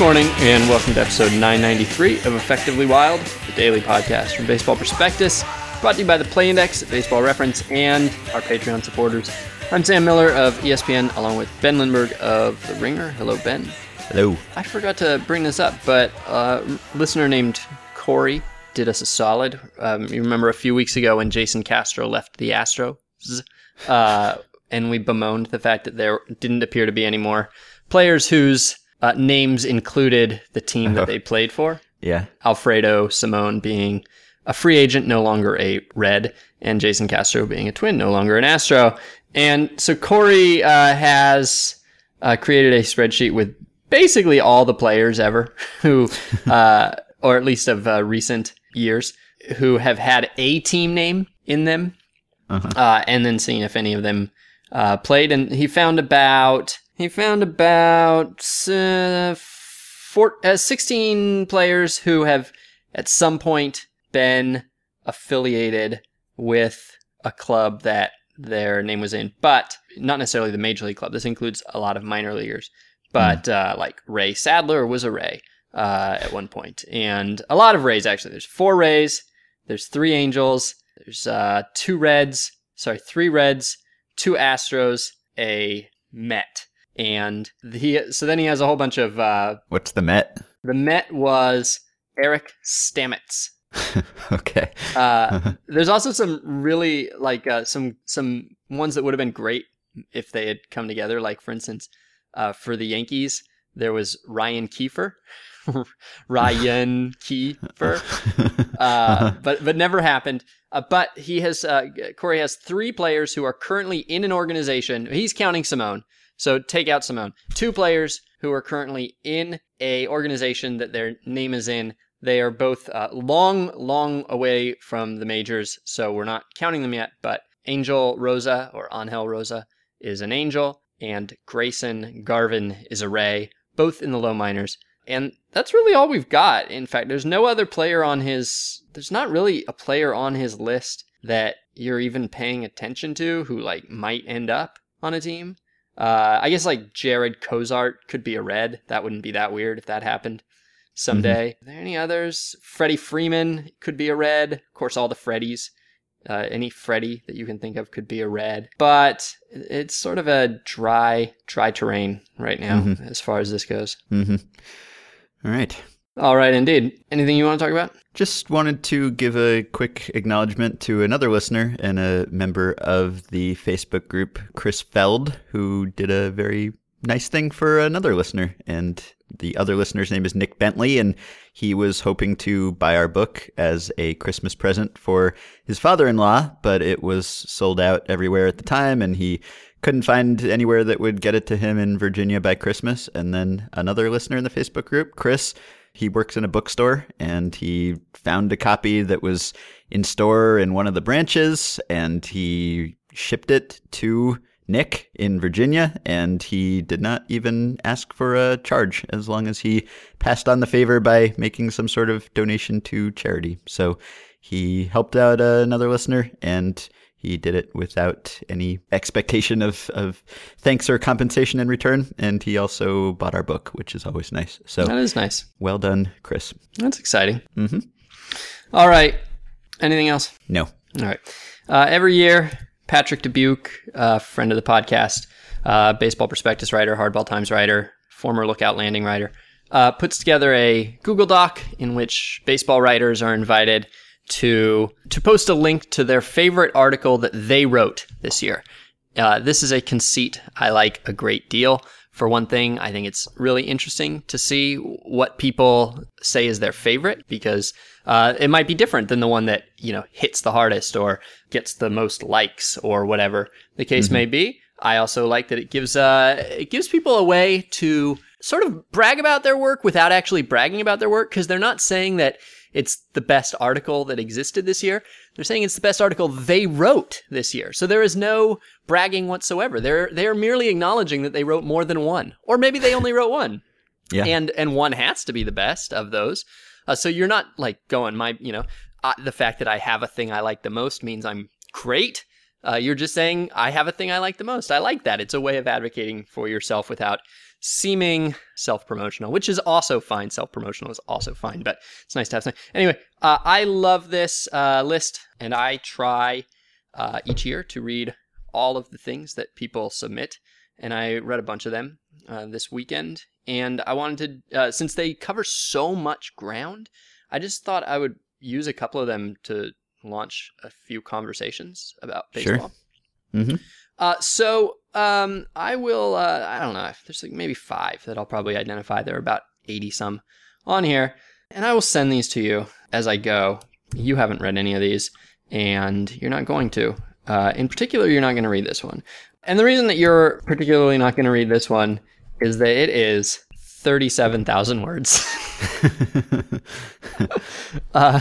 morning, and welcome to episode 993 of Effectively Wild, the daily podcast from Baseball Prospectus, brought to you by the Play Index, Baseball Reference, and our Patreon supporters. I'm Sam Miller of ESPN, along with Ben Lindbergh of The Ringer. Hello, Ben. Hello. I forgot to bring this up, but uh, a listener named Corey did us a solid. Um, you remember a few weeks ago when Jason Castro left the Astros, uh, and we bemoaned the fact that there didn't appear to be any more players whose uh, names included the team that they played for. Yeah. Alfredo Simon being a free agent, no longer a Red, and Jason Castro being a Twin, no longer an Astro. And so Corey uh, has uh, created a spreadsheet with basically all the players ever who, uh, or at least of uh, recent years, who have had a team name in them, Uh-huh. uh, and then seeing if any of them uh, played. And he found about he found about uh, four, uh, 16 players who have at some point been affiliated with a club that their name was in, but not necessarily the major league club. This includes a lot of minor leaguers, but uh, like Ray Sadler was a Ray uh, at one point, and a lot of Rays actually. There's four Rays, there's three Angels, there's uh, two Reds, sorry, three Reds, two Astros, a Met, and he. So then he has a whole bunch of. Uh, What's the Met? the Met was Eric Stamets. okay. Uh, there's also some really like uh, some some ones that would have been great if they had come together. Like for instance, uh, for the Yankees, there was Ryan Kiefer, Ryan Kiefer, uh, but but never happened. Uh, but he has uh, Corey has three players who are currently in an organization. He's counting Simon, so take out Simon. Two players who are currently in a organization that their name is in. They are both uh, long, long away from the majors, so we're not counting them yet. But Angel Rosa or Angel Rosa is an angel, and Grayson Garvin is a Ray, both in the low minors. And that's really all we've got. In fact, there's no other player on his. There's not really a player on his list that you're even paying attention to who like might end up on a team. Uh, I guess like Jared Cosart could be a red. That wouldn't be that weird if that happened someday. Are there any others? Freddie Freeman could be a red. Of course, all the Freddies. Uh, any Freddy that you can think of could be a red. But it's sort of a dry, dry terrain right now Mhm. as far as this goes. hmm All right. All right, indeed. Anything you want to talk about? Just wanted to give a quick acknowledgement to another listener and a member of the Facebook group, Chris Feld, who did a very nice thing for another listener. And the other listener's name is Nick Bentley, and he was hoping to buy our book as a Christmas present for his father in law, but it was sold out everywhere at the time, and he couldn't find anywhere that would get it to him in Virginia by Christmas. And then another listener in the Facebook group, Chris, he works in a bookstore and he found a copy that was in store in one of the branches and he shipped it to Nick in Virginia and he did not even ask for a charge as long as he passed on the favor by making some sort of donation to charity. So he helped out another listener and he did it without any expectation of, of thanks or compensation in return. And he also bought our book, which is always nice. So That is nice. well done, Chris. That's exciting. Mhm. All right. Anything else? No. All right. Uh, every year, Patrick Dubuque, uh, friend of the podcast, uh, baseball prospectus writer, hardball times writer, former lookout landing writer, uh, puts together a Google Doc in which baseball writers are invited to to post a link to their favorite article that they wrote this year. Uh, this is a conceit I like a great deal. For one thing, I think it's really interesting to see what people say is their favorite because uh, it might be different than the one that you know hits the hardest or gets the most likes or whatever the case may be. I also like that it gives uh, it gives people a way to sort of brag about their work without actually bragging about their work because they're not saying that it's the best article that existed this year. They're saying it's the best article they wrote this year. So there is no bragging whatsoever. They're they're merely acknowledging that they wrote more than one, or maybe they only wrote one, Yeah. and and one has to be the best of those. Uh, so you're not like going my you know uh, the fact that I have a thing I like the most means I'm great. Uh, you're just saying, I have a thing I like the most. I like that. It's a way of advocating for yourself without seeming self promotional, which is also fine. Self promotional is also fine, but it's nice to have something. Anyway, uh, I love this uh, list, and I try uh, each year to read all of the things that people submit. And I read a bunch of them uh, this weekend. And I wanted to, uh, since they cover so much ground, I just thought I would use a couple of them to launch a few conversations about baseball. Sure. Mm-hmm. Uh, so um, I will. Uh, I don't know. There's like maybe five that I'll probably identify. There are about eighty some on here, and I will send these to you as I go. You haven't read any of these, and you're not going to. Uh, in particular, you're not going to read this one. And the reason that you're particularly not going to read this one is that it is 37,000 words. uh,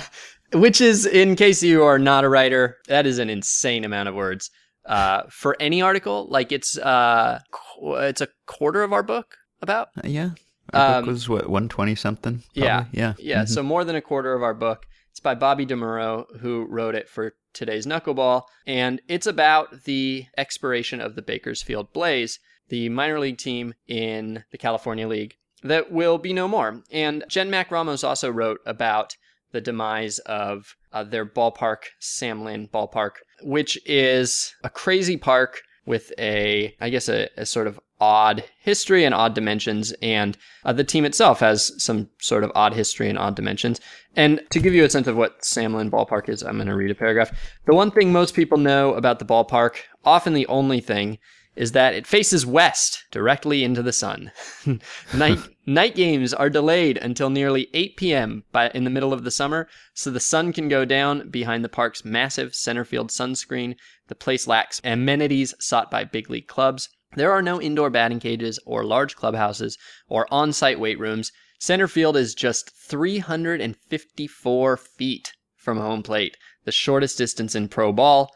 which is, in case you are not a writer, that is an insane amount of words. Uh, for any article, like it's uh, qu- it's a quarter of our book about. yeah. Our Um, book was what one twenty something. yeah. probably? yeah, Yeah, Mhm. so more than a quarter of our book. It's by Bobby DeMuro, who wrote it for today's Knuckleball, and it's about the expiration of the Bakersfield Blaze, the minor league team in the California League that will be no more. And Jen Mac Ramos also wrote about the demise of uh, their ballpark, Sam Lynn Ballpark, which is a crazy park with a, I guess, a, a sort of odd history and odd dimensions. And uh, the team itself has some sort of odd history and odd dimensions. And to give you a sense of what Sam Lynn Ballpark is, I'm going to read a paragraph. The one thing most people know about the ballpark, often the only thing, is that it faces west, directly into the sun. night night games are delayed until nearly 8 p.m. by in the middle of the summer, so the sun can go down behind the park's massive center field sunscreen. The place lacks amenities sought by big league clubs. There are no indoor batting cages or large clubhouses or on-site weight rooms. Center field is just 354 feet from home plate, the shortest distance in pro ball.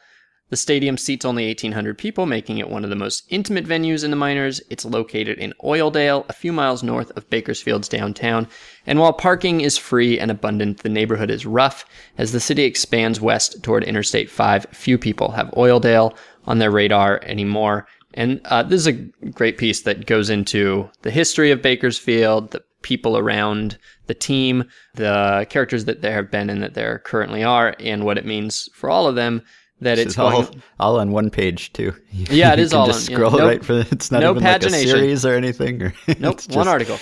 The stadium seats only 1,800 people, making it one of the most intimate venues in the minors. It's located in Oildale, a few miles north of Bakersfield's downtown. And while parking is free and abundant, the neighborhood is rough. As the city expands west toward Interstate 5, few people have Oildale on their radar anymore. And uh, this is a great piece that goes into the history of Bakersfield, the people around the team, the characters that there have been and that there currently are, and what it means for all of them that This it's all, going. all on one page too. Yeah, it You is all just on- yeah. scroll Nope. right for it's not No even like a series or anything. Or Nope, it's one article.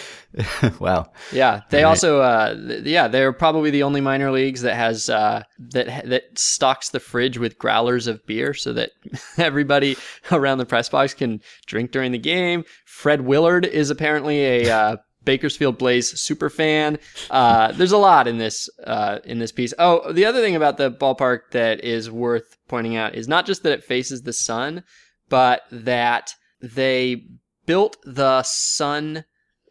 wow. Yeah, they Right. also, uh, th- yeah, they're probably the only minor leagues that has uh, that that stocks the fridge with growlers of beer, so that everybody around the press box can drink during the game. Fred Willard is apparently a uh, Bakersfield Blaze super fan. Uh, there's a lot in this uh, in this piece. Oh, the other thing about the ballpark that is worth pointing out is not just that it faces the sun, but that they built the sun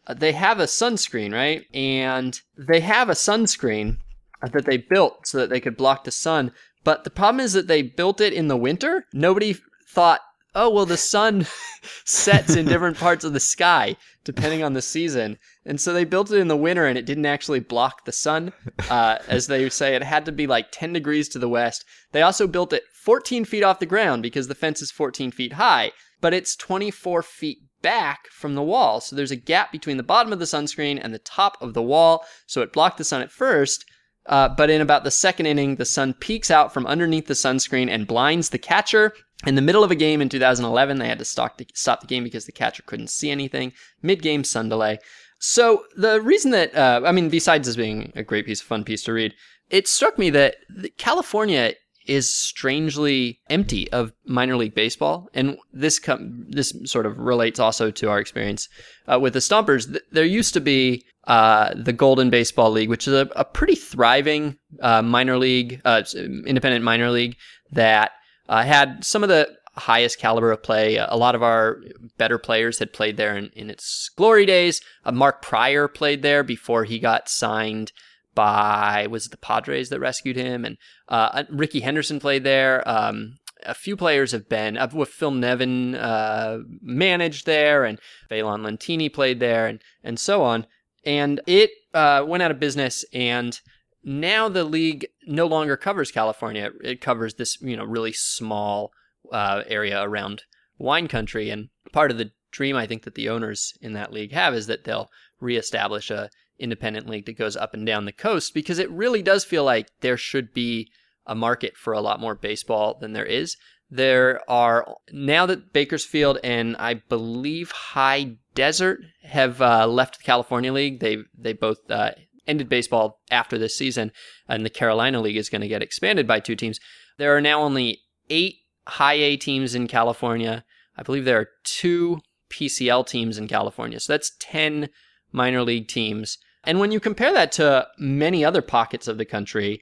uh, they have a sunscreen, right? And they have a sunscreen that they built so that they could block the sun. But the problem is that they built it in the winter. Nobody thought, oh, well, the sun sets in different parts of the sky depending on the season. And so they built it in the winter and it didn't actually block the sun. Uh, as they say, it had to be like 10 degrees to the west. They also built it 14 feet off the ground because the fence is 14 feet high, but it's 24 feet back from the wall. So there's a gap between the bottom of the sunscreen and the top of the wall. So it blocked the sun at first. Uh, but in about the second inning, the sun peeks out from underneath the sunscreen and blinds the catcher. In the middle of a game in 2011, they had to stop the, stop the game because the catcher couldn't see anything. Mid game sun delay. So the reason that, uh, I mean, besides this being a great piece, fun piece to read, it struck me that California is strangely empty of minor league baseball, and this com- this sort of relates also to our experience uh, with the Stompers. Th- There used to be uh, the Golden Baseball League, which is a, a pretty thriving uh, minor league, uh, independent minor league that uh, had some of the highest caliber of play. A lot of our better players had played there in, in its glory days. Uh, Mark Pryor played there before he got signed by was it the Padres that rescued him, and uh, Rickey Henderson played there. Um, a few players have been uh, with Phil Nevin uh, managed there, and Valon Lentini played there, and and so on. And it uh, went out of business, and now the league no longer covers California. It covers this you know really small uh, area around wine country. And part of the dream I think that the owners in that league have is that they'll reestablish a independent league that goes up and down the coast because it really does feel like there should be a market for a lot more baseball than there is. There are now that Bakersfield and I believe High Desert have uh, left the California League. They they both uh, ended baseball after this season, and the Carolina League is going to get expanded by two teams. There are now only eight high A teams in California. I believe there are two PCL teams in California. So that's 10 minor league teams. And when you compare that to many other pockets of the country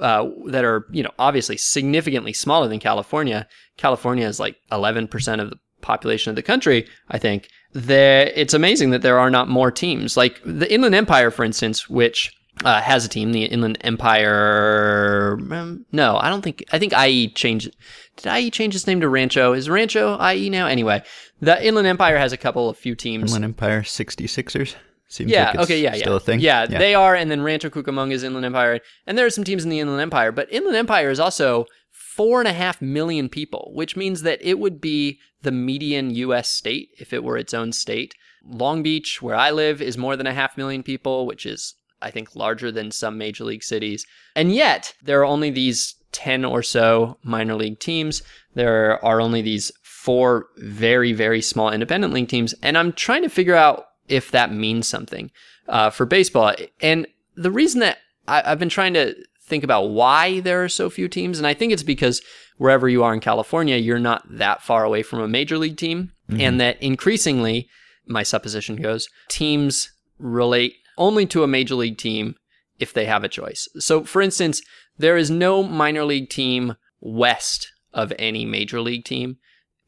uh, that are, you know, obviously significantly smaller than California, California is like 11% of the population of the country, I think. There, it's amazing that there are not more teams. Like the Inland Empire, for instance, which uh, has a team, the Inland Empire. Um, no, I don't think. I think IE changed. Did IE change its name to Rancho? Is Rancho IE now? Anyway, the Inland Empire has a couple of few teams. Inland Empire 66ers. Seems yeah. like it's okay. Yeah. Still yeah. a thing. Yeah, they are, and then Rancho Cucamonga is Inland Empire, and there are some teams in the Inland Empire, but Inland Empire is also four and a half million people, which means that it would be the median U.S. state if it were its own state. Long Beach, where I live, is more than a half million people, which is, I think, larger than some major league cities. And yet, there are only these 10 or so minor league teams. There are only these four very, very small independent league teams. And I'm trying to figure out if that means something uh, for baseball. And the reason that I, I've been trying to think about why there are so few teams, and I think it's because wherever you are in California, you're not that far away from a major league team, and that increasingly, my supposition goes, teams relate only to a major league team if they have a choice. So, for instance, there is no minor league team west of any major league team.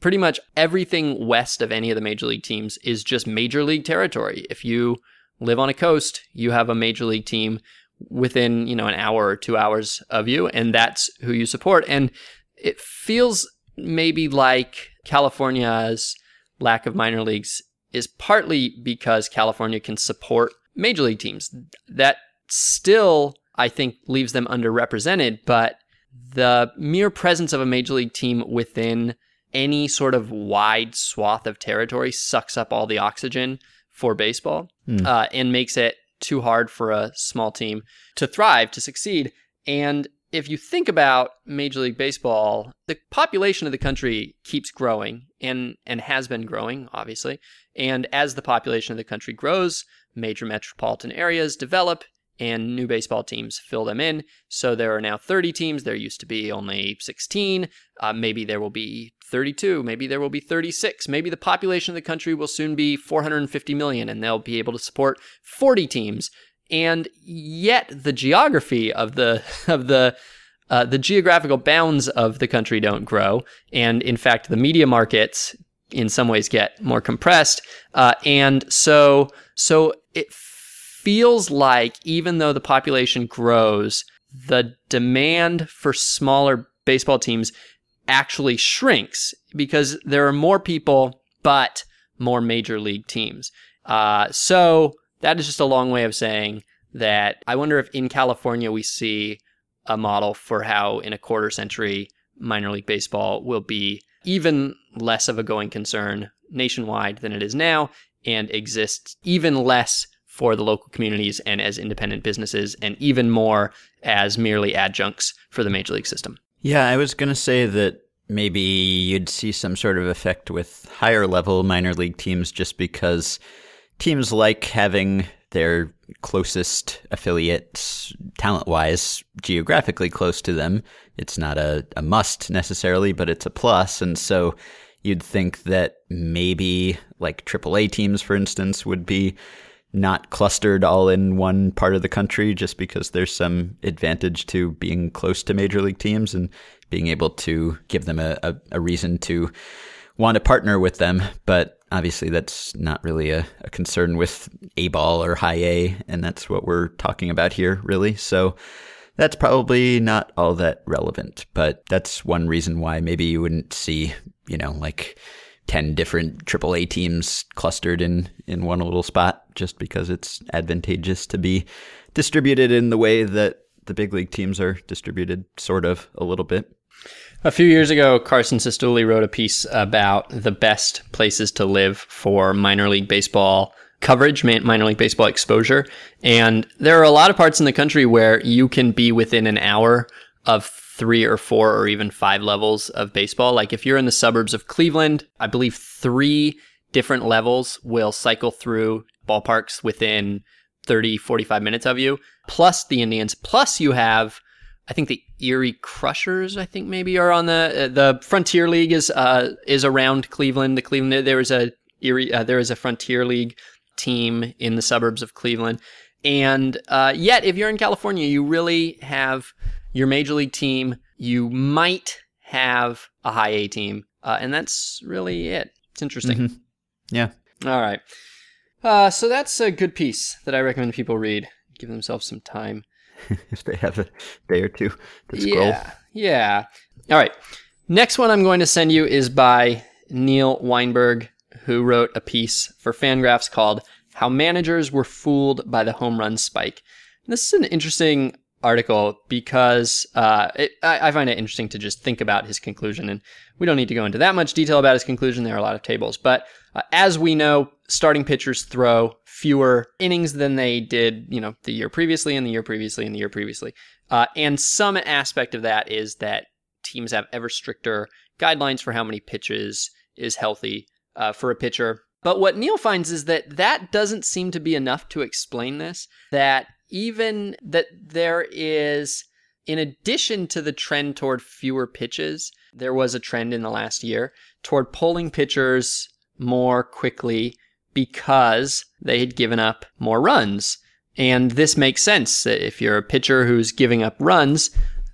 Pretty much everything west of any of the major league teams is just major league territory. If you live on a coast, you have a major league team within, you know, an hour or 2 hours of you and that's who you support. And it feels maybe like California's lack of minor leagues is partly because California can support major league teams. That still, I think, leaves them underrepresented, but the mere presence of a major league team within any sort of wide swath of territory sucks up all the oxygen for baseball Hmm. uh, and makes it too hard for a small team to thrive, to succeed. And if you think about Major League Baseball, the population of the country keeps growing and, and has been growing, obviously. And as the population of the country grows, major metropolitan areas develop and new baseball teams fill them in. So there are now 30 teams. There used to be only 16. Uh, maybe there will be 32. Maybe there will be 36. Maybe the population of the country will soon be 450 million and they'll be able to support 40 teams. And yet the geography of the of the uh, the geographical bounds of the country don't grow, and in fact, the media markets in some ways get more compressed. Uh, and so so it feels like even though the population grows, the demand for smaller baseball teams actually shrinks because there are more people, but more major league teams. Uh, so that is just a long way of saying that I wonder if in California we see a model for how in a quarter century minor league baseball will be even less of a going concern nationwide than it is now and exists even less for the local communities and as independent businesses and even more as merely adjuncts for the major league system. Yeah, I was going to say that maybe you'd see some sort of effect with higher level minor league teams just because teams like having their closest affiliates talent wise geographically close to them. It's not a, a must necessarily, but it's a plus. And so you'd think that maybe like AAA teams, for instance, would be not clustered all in one part of the country just because there's some advantage to being close to major league teams and being able to give them a, a, a reason to want to partner with them. But obviously, that's not really a, a concern with A ball or high A, and that's what we're talking about here, really. So that's probably not all that relevant, but that's one reason why maybe you wouldn't see, you know, like 10 different AAA teams clustered in, in one little spot just because it's advantageous to be distributed in the way that the big league teams are distributed, sort of, a little bit. A few years ago, Carson Cistulli wrote a piece about the best places to live for minor league baseball coverage, minor league baseball exposure. And there are a lot of parts in the country where you can be within an hour of three or four or even five levels of baseball. Like if you're in the suburbs of Cleveland, I believe three different levels will cycle through ballparks within 30, 45 minutes of you, plus the Indians, plus you have I think the Erie Crushers, I think maybe are on the uh, the Frontier League is uh, is around Cleveland. The Cleveland there is a Erie uh, there is a Frontier League team in the suburbs of Cleveland, and uh, yet if you're in California, you really have your major league team. You might have a high A team, uh, and that's really it. It's interesting. Mm-hmm. Yeah. All right. Uh, so that's a good piece that I recommend people read. Give themselves some time if they have a day or two to scroll. Yeah. Yeah. All right. Next one I'm going to send you is by Neil Weinberg, who wrote a piece for Fangraphs called How Managers Were Fooled by the Home Run Spike. this is an interesting article because uh, it, I, I, find it interesting to just think about his conclusion. And we don't need to go into that much detail about his conclusion. There are a lot of tables. But uh, as we know, starting pitchers throw fewer innings than they did, you know, the year previously and the year previously and the year previously. Uh, and some aspect of that is that teams have ever stricter guidelines for how many pitches is healthy uh, for a pitcher. But what Neil finds is that that doesn't seem to be enough to explain this. That even that there is, in addition to the trend toward fewer pitches, there was a trend in the last year toward pulling pitchers more quickly because they had given up more runs. And this makes sense. If you're a pitcher who's giving up runs,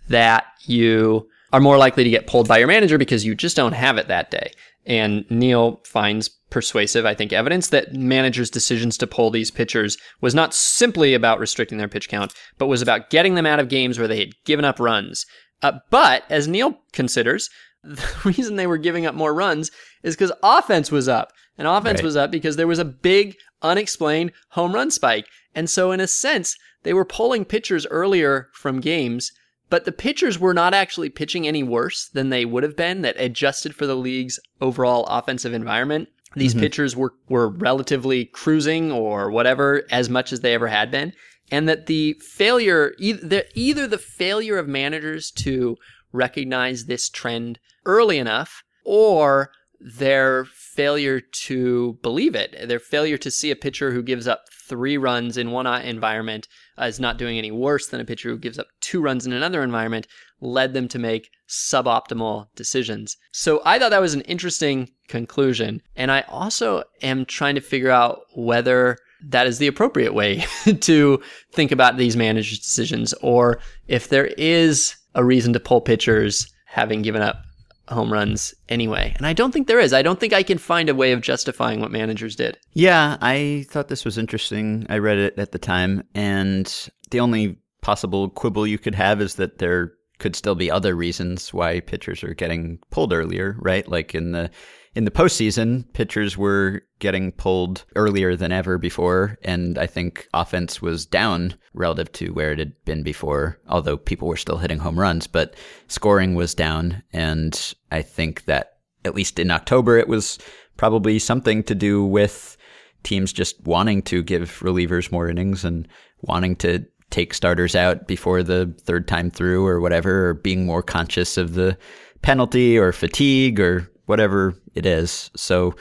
that you are more likely to get pulled by your manager because you just don't have it that day. And Neil finds persuasive, I think, evidence that managers' decisions to pull these pitchers was not simply about restricting their pitch count, but was about getting them out of games where they had given up runs. Uh, but as Neil considers, the reason they were giving up more runs is because offense was up. And offense right. was up because there was a big unexplained home run spike. And so, in a sense, they were pulling pitchers earlier from games, but the pitchers were not actually pitching any worse than they would have been that adjusted for the league's overall offensive environment. These mm-hmm. pitchers were, were relatively cruising or whatever as much as they ever had been. And that the failure, either, either the failure of managers to recognize this trend early enough or their failure to believe it, their failure to see a pitcher who gives up three runs in one environment is not doing any worse than a pitcher who gives up two runs in another environment, led them to make suboptimal decisions. So I thought that was an interesting conclusion. And I also am trying to figure out whether that is the appropriate way to think about these managers' decisions, or if there is a reason to pull pitchers having given up home runs anyway. And I don't think there is. I don't think I can find a way of justifying what managers did. Yeah, I thought this was interesting. I read it at the time, and the only possible quibble you could have is that there could still be other reasons why pitchers are getting pulled earlier, right? Like in the in the postseason, pitchers were getting pulled earlier than ever before, and I think offense was down relative to where it had been before, although people were still hitting home runs, but scoring was down. And I think that at least in October, it was probably something to do with teams just wanting to give relievers more innings and wanting to take starters out before the third time through or whatever, or being more conscious of the penalty or fatigue or whatever it is. So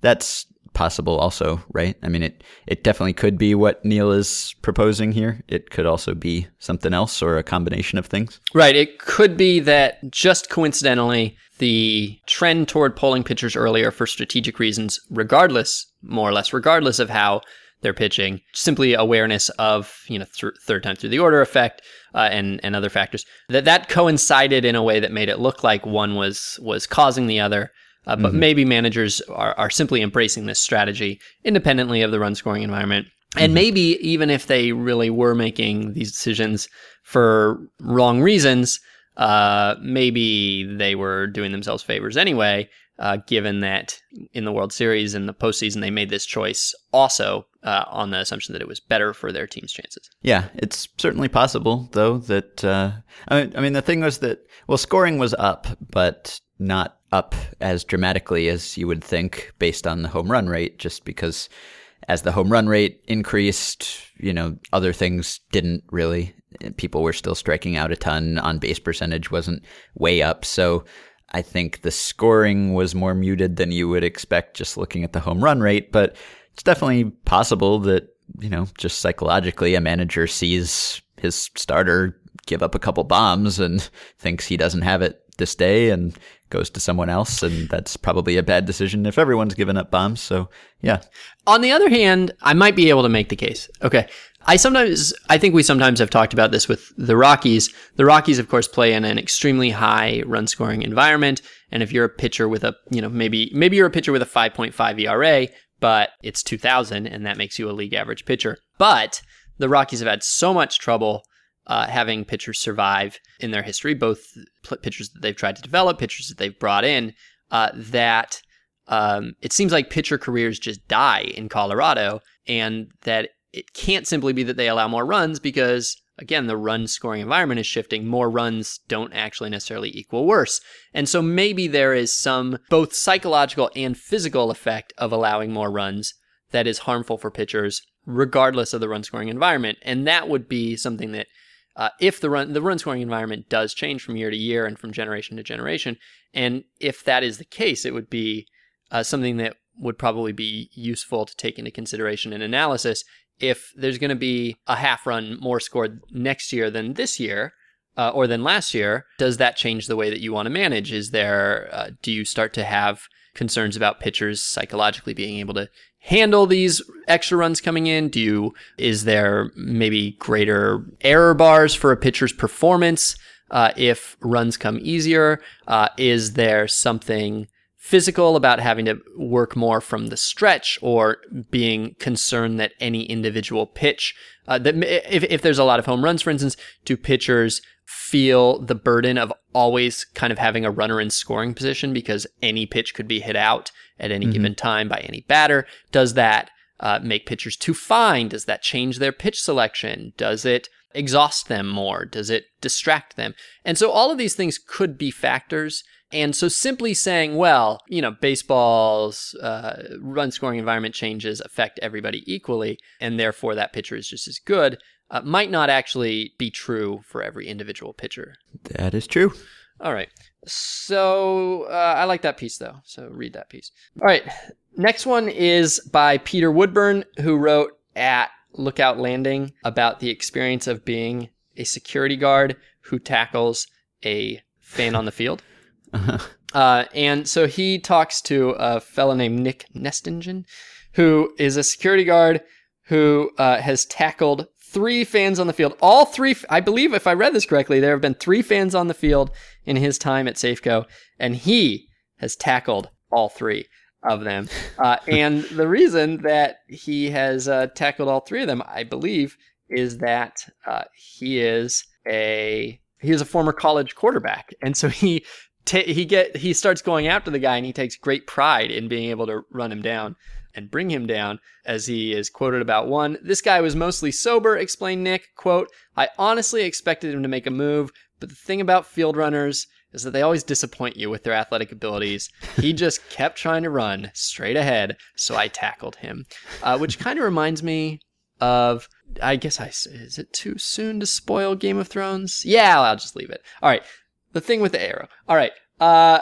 that's possible also, right? I mean, it, it definitely could be what Neil is proposing here. It could also be something else or a combination of things. Right. It could be that just coincidentally, the trend toward polling pitchers earlier for strategic reasons, regardless, more or less, regardless of how they're pitching, simply awareness of, you know, th- third time through the order effect, uh, and and other factors that that coincided in a way that made it look like one was was causing the other. Uh, but mm-hmm. maybe managers are, are simply embracing this strategy independently of the run scoring environment. And mm-hmm. maybe even if they really were making these decisions for wrong reasons, uh, maybe they were doing themselves favors anyway uh, given that in the World Series and the postseason they made this choice also uh, on the assumption that it was better for their team's chances. Yeah, it's certainly possible though that uh, I, mean, I mean the thing was that well scoring was up, but not up as dramatically as you would think based on the home run rate, just because as the home run rate increased, you know, other things didn't really. People were still striking out a ton. On base percentage wasn't way up. So I think the scoring was more muted than you would expect just looking at the home run rate. But it's definitely possible that, you know, just psychologically a manager sees his starter give up a couple bombs and thinks he doesn't have it this day and goes to someone else and that's probably a bad decision if everyone's given up bombs so yeah. On the other hand i might be able to make the case. Okay i sometimes i think we sometimes have talked about this with the rockies. The rockies of course play in an extremely high run scoring environment and if you're a pitcher with a you know maybe maybe you're a pitcher with a 5.5 era but it's 2000 and that makes you a league average pitcher. But the rockies have had so much trouble uh, having pitchers survive in their history, both pitchers that they've tried to develop, pitchers that they've brought in, uh, that um, it seems like pitcher careers just die in Colorado, and that it can't simply be that they allow more runs because, again, the run scoring environment is shifting. More runs don't actually necessarily equal worse. And so maybe there is some both psychological and physical effect of allowing more runs that is harmful for pitchers, regardless of the run scoring environment. And that would be something that uh, if the run the run scoring environment does change from year to year and from generation to generation, and if that is the case, it would be uh, something that would probably be useful to take into consideration in analysis. If there's going to be a half run more scored next year than this year, uh, or than last year, does that change the way that you want to manage? Is there uh, do you start to have concerns about pitchers psychologically being able to handle these extra runs coming in? Do you is there maybe greater error bars for a pitcher's performance uh, if runs come easier? Uh, is there something physical about having to work more from the stretch or being concerned that any individual pitch uh, that if, if there's a lot of home runs for instance do pitchers feel the burden of always kind of having a runner in scoring position because any pitch could be hit out at any mm-hmm. given time by any batter? Does that uh, make pitchers too fine? Does that change their pitch selection? Does it exhaust them more? Does it distract them? And so all of these things could be factors. And so simply saying, well, you know, baseball's uh, run scoring environment changes affect everybody equally, and therefore that pitcher is just as good, uh, might not actually be true for every individual pitcher. That is true. All right. So uh, I like that piece though. So read that piece. All right. Next one is by Peter Woodburn, who wrote at Lookout Landing about the experience of being a security guard who tackles a fan on the field. Uh-huh. Uh, and so he talks to a fellow named Nick Nestingen, who is a security guard who uh, has tackled three fans on the field. All three, I believe, if I read this correctly, there have been three fans on the field in his time at Safeco, and he has tackled all three of them. Uh, and the reason that he has uh, tackled all three of them, I believe, is that uh, he is a he is a former college quarterback, and so he. He get he starts going after the guy and he takes great pride in being able to run him down and bring him down, as he is quoted about one. This guy was mostly sober, explained Nick. Quote, I honestly expected him to make a move, but the thing about field runners is that they always disappoint you with their athletic abilities. He just kept trying to run straight ahead, so I tackled him. Uh, which kind of reminds me of I guess I is it too soon to spoil Game of Thrones? Yeah, I'll just leave it. All right. The thing with the arrow. All right. Uh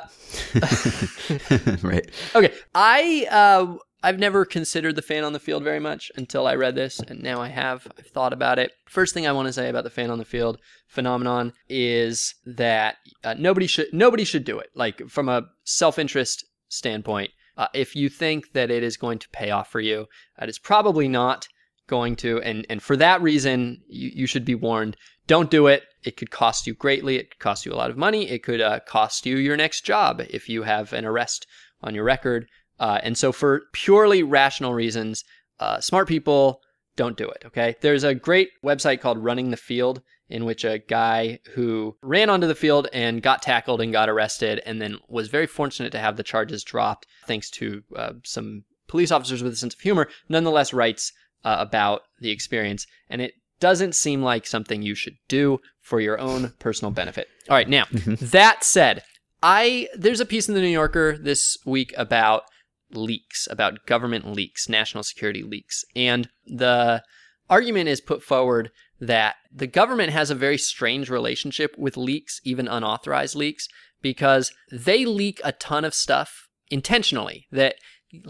right. Okay. I uh I've never considered the fan on the field very much until I read this, and now I have. I've thought about it. First thing I want to say about the fan on the field phenomenon is that uh, nobody should nobody should do it. Like from a self interest standpoint, uh, if you think that it is going to pay off for you, it is probably not going to. And and for that reason, you, you should be warned. Don't do it. It could cost you greatly. It could cost you a lot of money. It could uh, cost you your next job if you have an arrest on your record. Uh, and so, for purely rational reasons, uh, smart people don't do it. Okay. There's a great website called Running the Field in which a guy who ran onto the field and got tackled and got arrested, and then was very fortunate to have the charges dropped thanks to uh, some police officers with a sense of humor, nonetheless writes uh, about the experience. And it doesn't seem like something you should do for your own personal benefit. All right, now, that said, I there's a piece in the New Yorker this week about leaks, about government leaks, national security leaks. And the argument is put forward that the government has a very strange relationship with leaks, even unauthorized leaks, because they leak a ton of stuff intentionally. That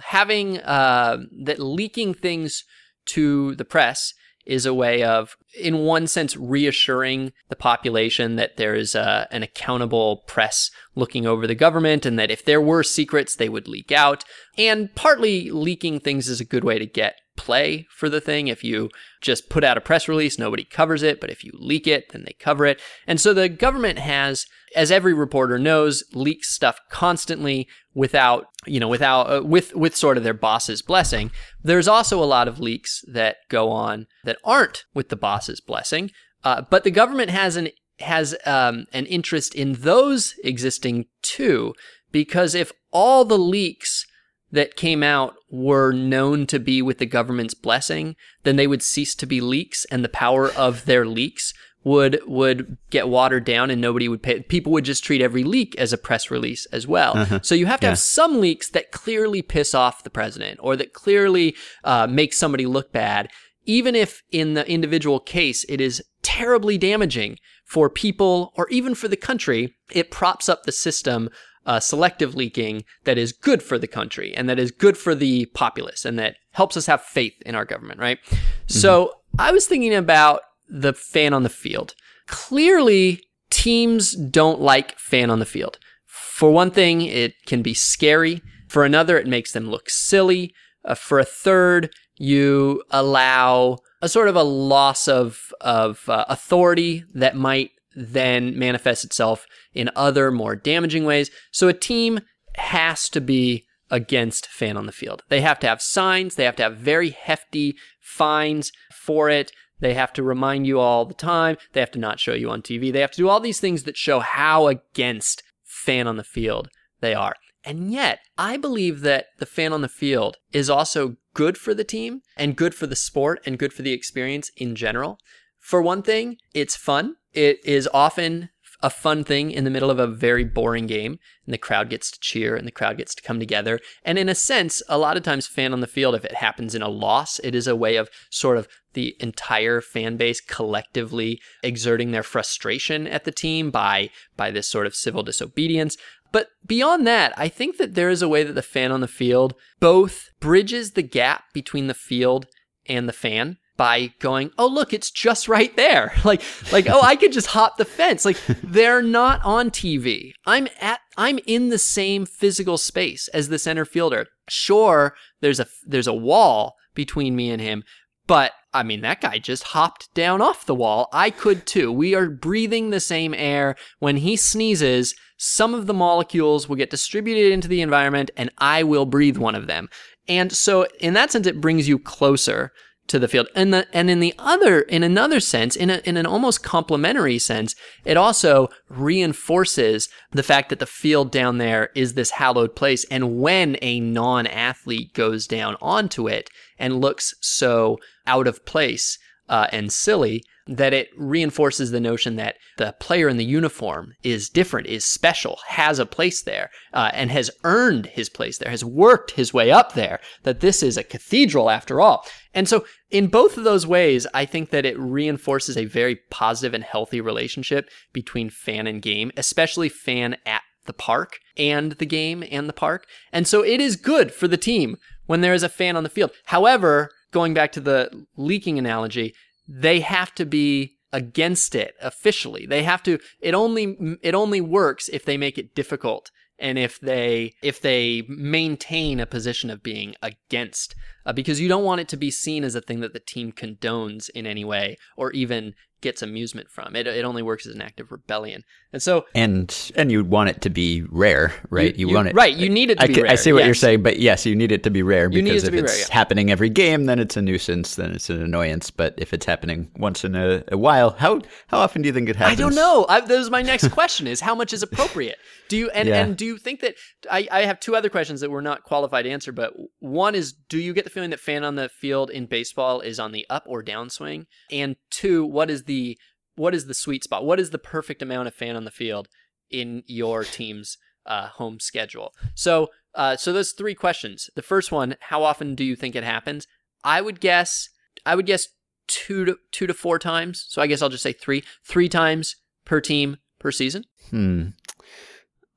having uh, that leaking things to the press is a way of, in one sense, reassuring the population that there is a, an accountable press looking over the government and that if there were secrets, they would leak out. And partly leaking things is a good way to get play for the thing. If you just put out a press release, nobody covers it, but if you leak it, then they cover it. And so the government has, as every reporter knows, leaks stuff constantly without, you know, without uh, with with sort of their boss's blessing. There's also a lot of leaks that go on that aren't with the boss's blessing, uh, but the government has an has um, an interest in those existing too, because if all the leaks that came out were known to be with the government's blessing, then they would cease to be leaks and the power of their leaks would would get watered down and nobody would pay people would just treat every leak as a press release as well uh-huh. so you have to yeah. have some leaks that clearly piss off the president or that clearly uh, make somebody look bad even if in the individual case it is terribly damaging for people or even for the country it props up the system uh, selective leaking that is good for the country and that is good for the populace and that helps us have faith in our government, right? Mm-hmm. So I was thinking about the fan on the field. Clearly, teams don't like fan on the field. For one thing, it can be scary. For another, it makes them look silly. Uh, for a third, you allow a sort of a loss of of uh, authority that might then manifests itself in other more damaging ways. So a team has to be against fan on the field. They have to have signs, they have to have very hefty fines for it. They have to remind you all the time. They have to not show you on TV. They have to do all these things that show how against fan on the field they are. And yet, I believe that the fan on the field is also good for the team and good for the sport and good for the experience in general. For one thing, it's fun. It is often a fun thing in the middle of a very boring game, and the crowd gets to cheer and the crowd gets to come together. And in a sense, a lot of times, fan on the field, if it happens in a loss, it is a way of sort of the entire fan base collectively exerting their frustration at the team by by this sort of civil disobedience. But beyond that, I think that there is a way that the fan on the field both bridges the gap between the field and the fan by going, "Oh, look, it's just right there." Like like, "Oh, I could just hop the fence." Like they're not on TV. I'm at I'm in the same physical space as the center fielder. Sure, there's a there's a wall between me and him, but I mean, that guy just hopped down off the wall. I could too. We are breathing the same air. When he sneezes, some of the molecules will get distributed into the environment and I will breathe one of them. And so, in that sense, it brings you closer to the field. And the, and in the other, in another sense, in, a, in an almost complementary sense, it also reinforces the fact that the field down there is this hallowed place. And when a non-athlete goes down onto it and looks so out of place uh, and silly, that it reinforces the notion that the player in the uniform is different, is special, has a place there, uh, and has earned his place there, has worked his way up there, that this is a cathedral after all. And so, in both of those ways, I think that it reinforces a very positive and healthy relationship between fan and game, especially fan at the park and the game and the park. And so, it is good for the team when there is a fan on the field. However, going back to the leaking analogy, they have to be against it officially. They have to it only it only works if they make it difficult and if they if they maintain a position of being against uh, because you don't want it to be seen as a thing that the team condones in any way or even gets amusement from. It, it only works as an act of rebellion. And so, and and you want it to be rare, right? You, You, want it right. You need it to I, be rare. I see what you're saying, but yes, you need it to be rare You need it because if be it's rare, yeah. happening every game, then it's a nuisance, then it's an annoyance. But if it's happening once in a, a while, how how often do you think it happens? I don't know. I, that was my next question: is how much is appropriate? Do you and, Yeah. and do you think that I, I have two other questions that we're not qualified to answer, but one is: do you get the feeling that fan on the field in baseball is on the up or downswing? And two, what is the what is the sweet spot? What is the perfect amount of fan on the field in your team's uh, home schedule? So, uh, so those three questions. The first one: how often do you think it happens? I would guess. I would guess two to two to four times. So I guess I'll just say three. Three times per team per season. Hmm.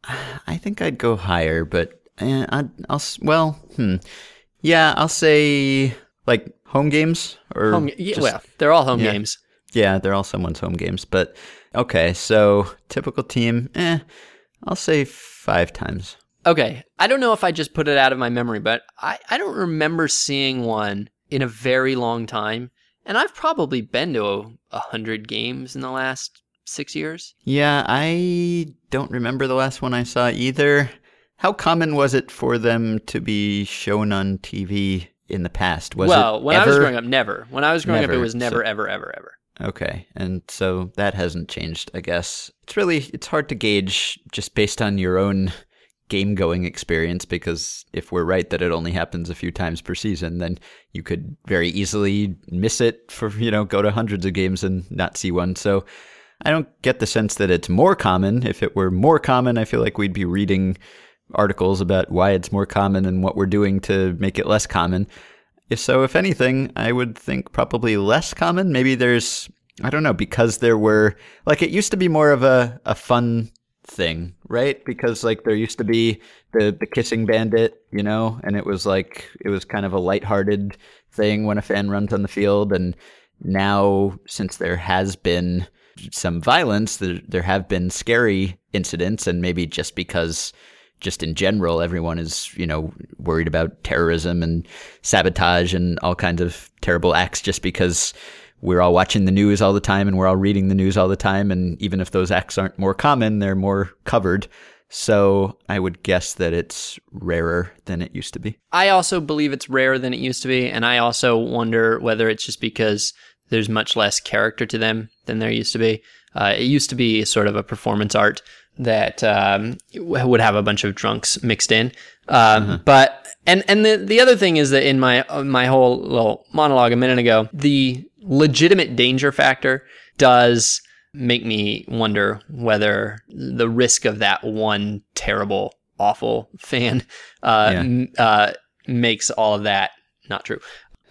I think I'd go higher, but eh, I'd, I'll s- well, hmm. Yeah, I'll say like home games or Home, yeah, just- well, they're all home yeah. games. Yeah, they're all someone's home games. But okay, so typical team, eh, I'll say five times. Okay, I don't know if I just put it out of my memory, but I, I don't remember seeing one in a very long time. And I've probably been to a, a hundred games in the last six years. Yeah, I don't remember the last one I saw either. How common was it for them to be shown on TV in the past? Was well, when I was growing up, never. When I was growing up, it was never, so- ever, ever, ever. Okay, and so that hasn't changed, I guess. It's really it's hard to gauge just based on your own game going experience because if we're right that it only happens a few times per season, then you could very easily miss it for, you know, go to hundreds of games and not see one. So I don't get the sense that it's more common. If it were more common, I feel like we'd be reading articles about why it's more common and what we're doing to make it less common. If so, if anything, I would think probably less common. Maybe there's, I don't know, because there were, like, it used to be more of a, a fun thing, right? Because, like, there used to be the, the kissing bandit, you know, and it was like, it was kind of a lighthearted thing when a fan runs on the field. And now, since there has been some violence, there, there have been scary incidents, and maybe just because just in general, everyone is, you know, worried about terrorism and sabotage and all kinds of terrible acts just because we're all watching the news all the time and we're all reading the news all the time. And even if those acts aren't more common, they're more covered. So I would guess that it's rarer than it used to be. I also believe it's rarer than it used to be, and I also wonder whether it's just because there's much less character to them than there used to be. Uh, it used to be sort of a performance art that um, would have a bunch of drunks mixed in. Um, But and and the the other thing is that in my uh, my whole little monologue a minute ago, the legitimate danger factor does make me wonder whether the risk of that one terrible, awful fan uh, Yeah. m- uh, makes all of that not true.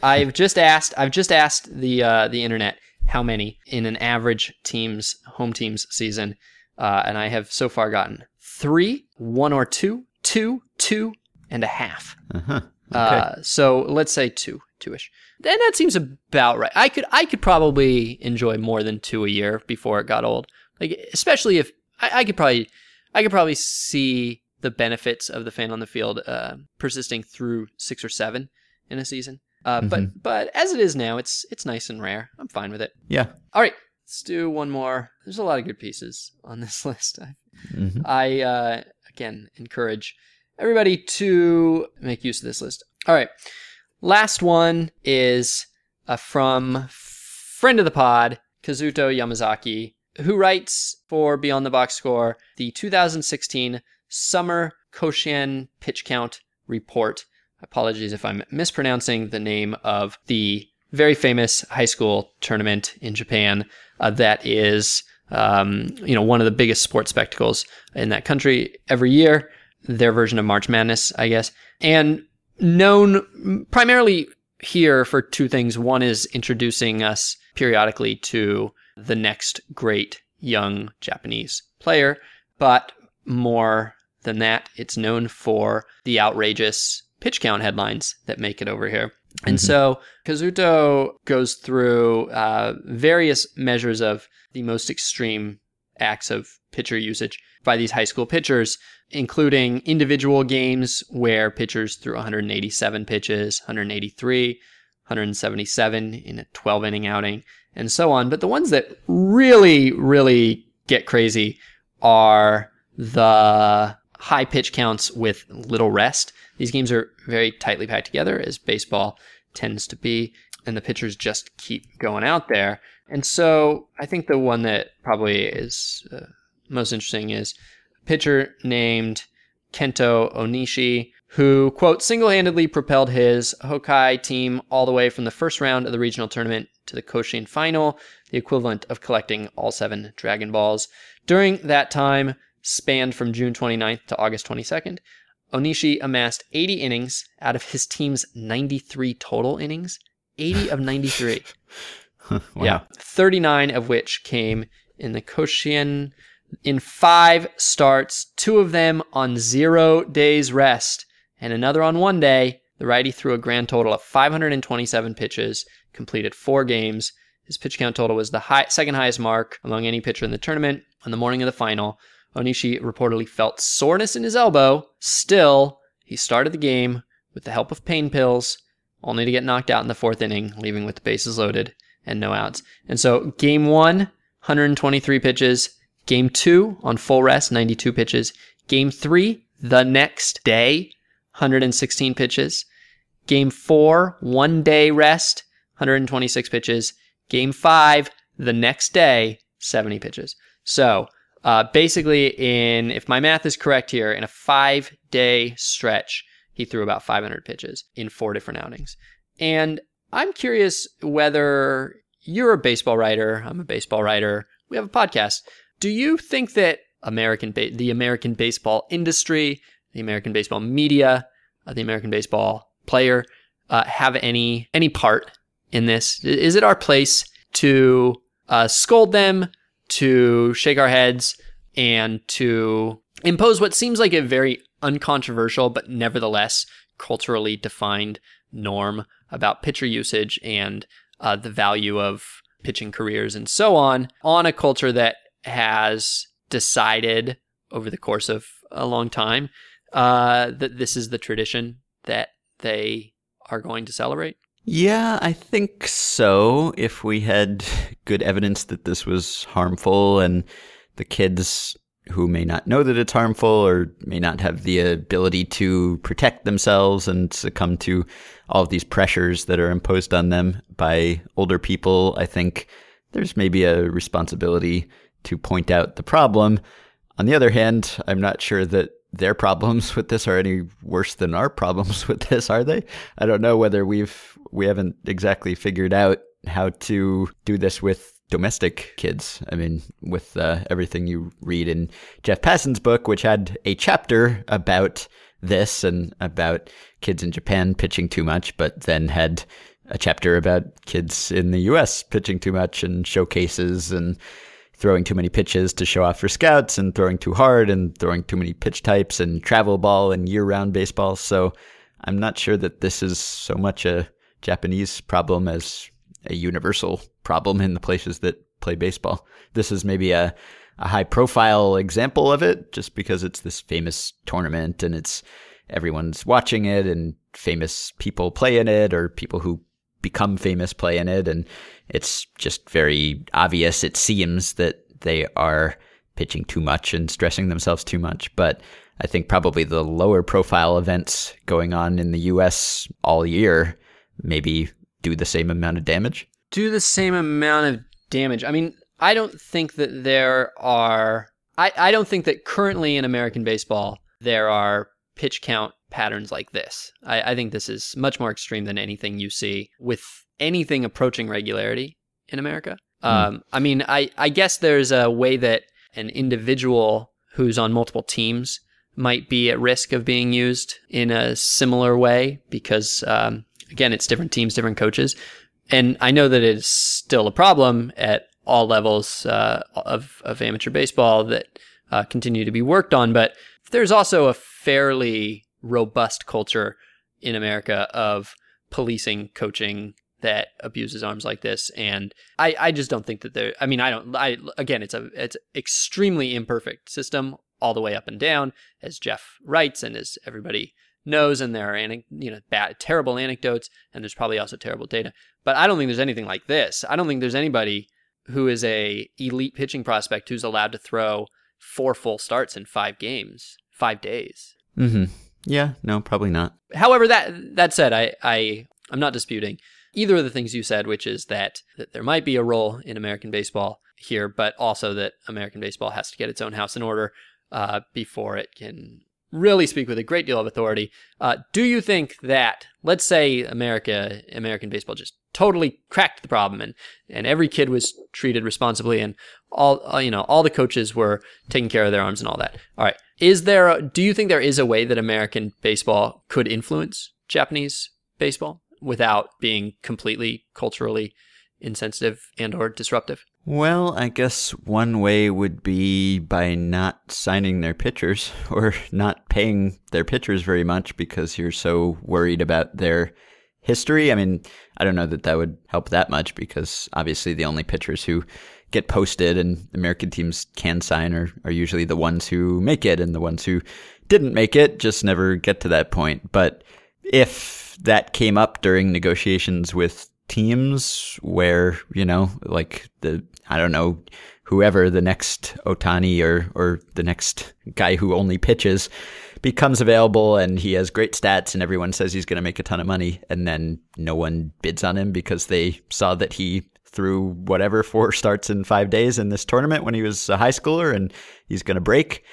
I've just asked. I've just asked the uh, the internet how many in an average team's home team's season, uh, and I have so far gotten three, one or two, two, two and a half. Uh-huh. Okay. Uh, so let's say two, two-ish. Then that seems about right. I could, I could probably enjoy more than two a year before it got old. Like, especially if I, I could probably, I could probably see the benefits of the fan on the field uh, persisting through six or seven in a season. Uh, But, but as it is now, it's it's nice and rare. I'm fine with it. yeah. All right, let's do one more. There's a lot of good pieces on this list. I, hmm I uh, again encourage everybody to make use of this list. All right, last one is uh, from friend of the pod Kazuto Yamazaki, who writes for Beyond the Box Score the 2016 Summer Koshien Pitch Count Report. Apologies if I'm mispronouncing the name of the very famous high school tournament in Japan uh, that is um, you know one of the biggest sports spectacles in that country every year their version of march madness i guess. And known primarily here for two things. One is introducing us periodically to the next great young japanese player but more than that it's known for the outrageous pitch count headlines that make it over here and Mhm. so Kazuto goes through uh, various measures of the most extreme acts of pitcher usage by these high school pitchers, including individual games where pitchers threw 187 pitches, 183, 177 in a 12 inning outing, and so on. But the ones that really, really get crazy are the high pitch counts with little rest. These games are very tightly packed together, as baseball tends to be, and the pitchers just keep going out there. And so I think the one that probably is uh, most interesting is a pitcher named Kento Onishi, who, quote, single handedly propelled his Hokkai team all the way from the first round of the regional tournament to the Koshien final, the equivalent of collecting all seven Dragon Balls. During that time, spanned from June 29th to August 22nd, Onishi amassed 80 innings out of his team's 93 total innings. 80 of 93. wow. Yeah. 39 of which came in the Koshien in five starts, two of them on zero days rest, and another on one day. The righty threw a grand total of 527 pitches, completed four games. His pitch count total was the high, second highest mark among any pitcher in the tournament. On the morning of the final, Onishi reportedly felt soreness in his elbow. Still, he started the game with the help of pain pills, only to get knocked out in the fourth inning, leaving with the bases loaded and no outs. And so, game one, 123 pitches. Game two, on full rest, 92 pitches. Game three, the next day, 116 pitches. Game four, one day rest, 126 pitches. Game five, the next day, 70 pitches. So, uh, basically, in if my math is correct here, in a five day stretch, he threw about 500 pitches in four different outings. And I'm curious whether you're a baseball writer. I'm a baseball writer. We have a podcast. Do you think that American ba- the American baseball industry, the American baseball media, uh, the American baseball player uh, have any any part in this? Is it our place to uh, scold them, to shake our heads, and to impose what seems like a very uncontroversial but nevertheless culturally defined norm about pitcher usage and uh, the value of pitching careers and so on on a culture that has decided over the course of a long time uh, that this is the tradition that they are going to celebrate? Yeah, I think so. If we had good evidence that this was harmful and the kids who may not know that it's harmful or may not have the ability to protect themselves and succumb to all of these pressures that are imposed on them by older people, I think there's maybe a responsibility to point out the problem. On the other hand, I'm not sure that their problems with this are any worse than our problems with this, are they? I don't know whether we've we haven't exactly figured out how to do this with domestic kids. I mean, with uh, everything you read in Jeff Passan's book, which had a chapter about this and about kids in Japan pitching too much, but then had a chapter about kids in the US pitching too much and showcases and throwing too many pitches to show off for scouts and throwing too hard and throwing too many pitch types and travel ball and year round baseball. So I'm not sure that this is so much a Japanese problem as a universal problem in the places that play baseball. This is maybe a, a high profile example of it just because it's this famous tournament and it's everyone's watching it and famous people play in it or people who become famous play in it and it's just very obvious it seems that they are pitching too much and stressing themselves too much but I think probably the lower profile events going on in the US all year maybe do the same amount of damage do the same amount of damage. I mean, I don't think that there are. I, I don't think that currently in American baseball there are pitch count patterns like this. I, I think this is much more extreme than anything you see with anything approaching regularity in America. Mm. Um, I mean, I, I guess there's a way that an individual who's on multiple teams might be at risk of being used in a similar way because, um, again, it's different teams, different coaches and I know that it's still a problem at all levels uh, of of amateur baseball that uh, continue to be worked on. But there's also a fairly robust culture in America of policing coaching that abuses arms like this, and I, I just don't think that there. I mean, I don't. I again, it's a it's extremely imperfect system all the way up and down, as Jeff writes, and as everybody knows, and there are you know bad, terrible anecdotes, and there's probably also terrible data. But I don't think there's anything like this. I don't think there's anybody who is a elite pitching prospect who's allowed to throw four full starts in five games, five days. Mm-hmm. Yeah, no, probably not. However, that that said, I, I I'm not disputing either of the things you said, which is that, that there might be a role in American baseball here, but also that American baseball has to get its own house in order uh, before it can really speak with a great deal of authority. Uh, do you think that, let's say America, American baseball just totally cracked the problem and, and every kid was treated responsibly and all, uh, you know, all the coaches were taking care of their arms and all that. All right. Is there, a, do you think there is a way that American baseball could influence Japanese baseball without being completely culturally insensitive and or disruptive? Well, I guess one way would be by not signing their pitchers or not paying their pitchers very much because you're so worried about their history. I mean, I don't know that that would help that much because obviously the only pitchers who get posted and American teams can sign are, are usually the ones who make it and the ones who didn't make it just never get to that point. But if that came up during negotiations with teams where, you know, like the I don't know, whoever the next Otani or or the next guy who only pitches becomes available and he has great stats and everyone says he's going to make a ton of money and then no one bids on him because they saw that he threw whatever four starts in 5 days in this tournament when he was a high schooler and he's going to break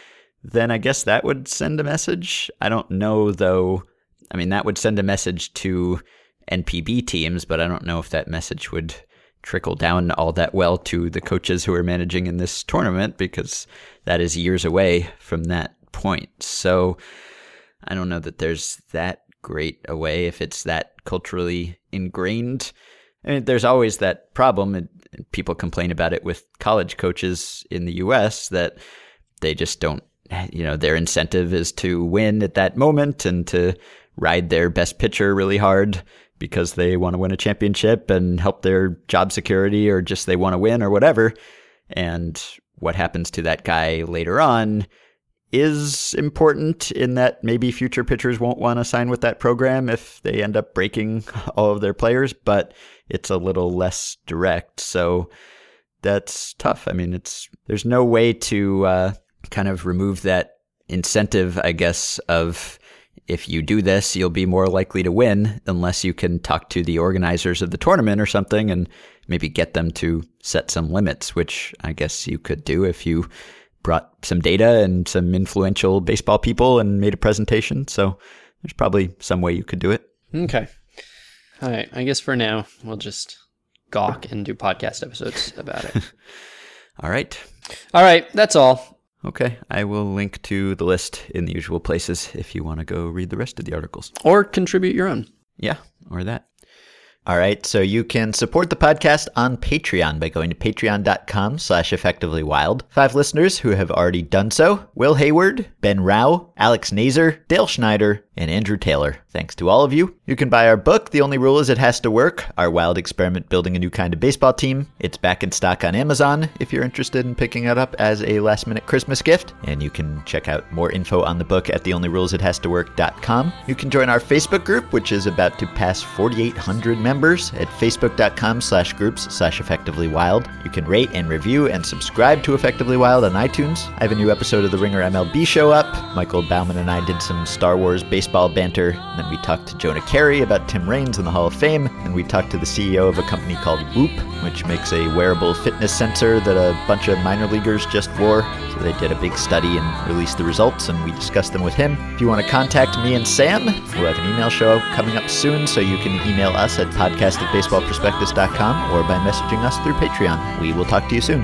then I guess that would send a message. I don't know though. I mean that would send a message to NPB teams, but I don't know if that message would trickle down all that well to the coaches who are managing in this tournament because that is years away from that point. So I don't know that there's that great a way if it's that culturally ingrained. I mean, there's always that problem, and people complain about it with college coaches in the U.S. that they just don't, you know, their incentive is to win at that moment and to ride their best pitcher really hard because they want to win a championship and help their job security or just they want to win or whatever. And what happens to that guy later on is important in that maybe future pitchers won't want to sign with that program if they end up breaking all of their players, but it's a little less direct. So that's tough. I mean, it's there's no way to uh, kind of remove that incentive, I guess, of if you do this, you'll be more likely to win unless you can talk to the organizers of the tournament or something and maybe get them to set some limits, which I guess you could do if you brought some data and some influential baseball people and made a presentation. So there's probably some way you could do it. Okay. All right. I guess for now, we'll just gawk and do podcast episodes about it. all right. All right. That's all. Okay, I will link to the list in the usual places if you want to go read the rest of the articles. Or contribute your own. Yeah, or that. All right, so you can support the podcast on Patreon by going to patreon.com slash effectivelywild. Five listeners who have already done so, Will Hayward, Ben Rao, Alex Nazer, Dale Schneider, and Andrew Taylor. Thanks to all of you. You can buy our book, The Only Rule Is It Has to Work, our wild experiment building a new kind of baseball team. It's back in stock on Amazon if you're interested in picking it up as a last minute Christmas gift. And you can check out more info on the book at theonlyrulesithastowork.com. You can join our Facebook group, which is about to pass 4,800 members at facebook.com slash groups slash effectively wild. You can rate and review and subscribe to Effectively Wild on iTunes. I have a new episode of the Ringer MLB show up. Michael Bauman and I did some Star Wars baseball banter. Then we talked to Jonah Keri about Tim Raines in the Hall of Fame. And we talked to the CEO of a company called Whoop, which makes a wearable fitness sensor that a bunch of minor leaguers just wore. So they did a big study and released the results, and we discussed them with him. If you want to contact me and Sam, we'll have an email show coming up soon, so you can email us at podcast at baseballprospectus.com or by messaging us through Patreon. We will talk to you soon.